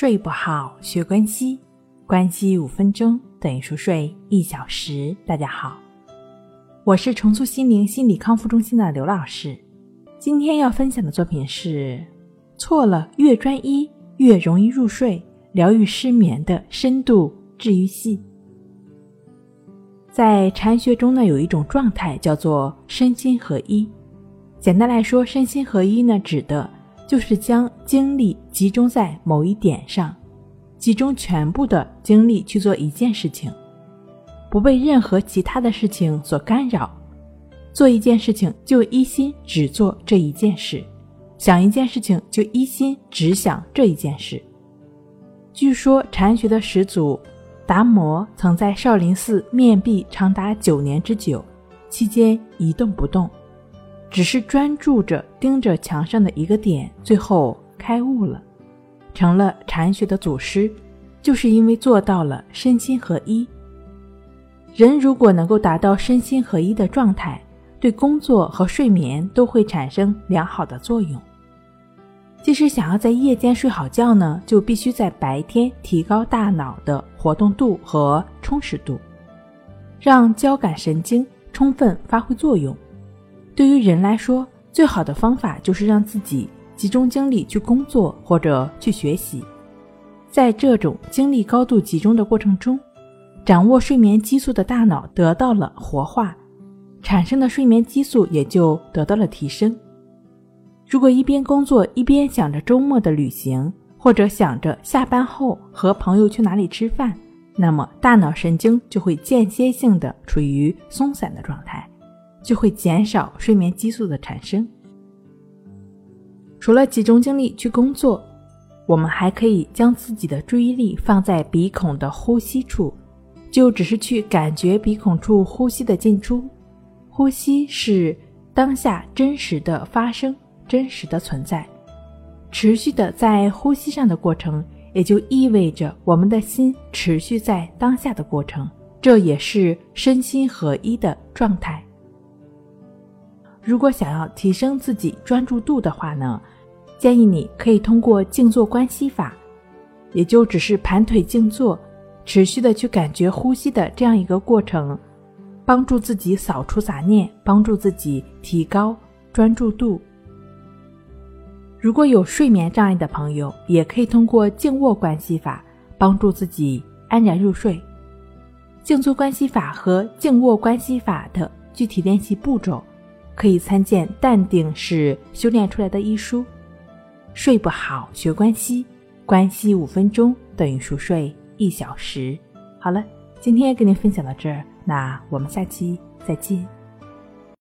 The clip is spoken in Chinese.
睡不好，学关西，关系五分钟等于熟睡一小时。大家好，我是重塑心灵心理康复中心的刘老师。今天要分享的作品是：错了，越专一越容易入睡，疗愈失眠的深度治愈系。在禅学中呢，有一种状态叫做身心合一。简单来说，身心合一呢，指的。就是将精力集中在某一点上，集中全部的精力去做一件事情，不被任何其他的事情所干扰。做一件事情就一心只做这一件事，想一件事情就一心只想这一件事。据说禅学的始祖达摩曾在少林寺面壁长达九年之久，期间一动不动。只是专注着盯着墙上的一个点，最后开悟了，成了禅学的祖师，就是因为做到了身心合一。人如果能够达到身心合一的状态，对工作和睡眠都会产生良好的作用。即使想要在夜间睡好觉呢，就必须在白天提高大脑的活动度和充实度，让交感神经充分发挥作用。对于人来说，最好的方法就是让自己集中精力去工作或者去学习。在这种精力高度集中的过程中，掌握睡眠激素的大脑得到了活化，产生的睡眠激素也就得到了提升。如果一边工作一边想着周末的旅行，或者想着下班后和朋友去哪里吃饭，那么大脑神经就会间歇性的处于松散的状态。就会减少睡眠激素的产生。除了集中精力去工作，我们还可以将自己的注意力放在鼻孔的呼吸处，就只是去感觉鼻孔处呼吸的进出。呼吸是当下真实的发生，真实的存在。持续的在呼吸上的过程，也就意味着我们的心持续在当下的过程，这也是身心合一的状态。如果想要提升自己专注度的话呢，建议你可以通过静坐观息法，也就只是盘腿静坐，持续的去感觉呼吸的这样一个过程，帮助自己扫除杂念，帮助自己提高专注度。如果有睡眠障碍的朋友，也可以通过静卧观息法帮助自己安然入睡。静坐观息法和静卧观息法的具体练习步骤。可以参见《淡定是修炼出来的》医书。睡不好学关西，关西五分钟等于熟睡一小时。好了，今天跟您分享到这儿，那我们下期再见。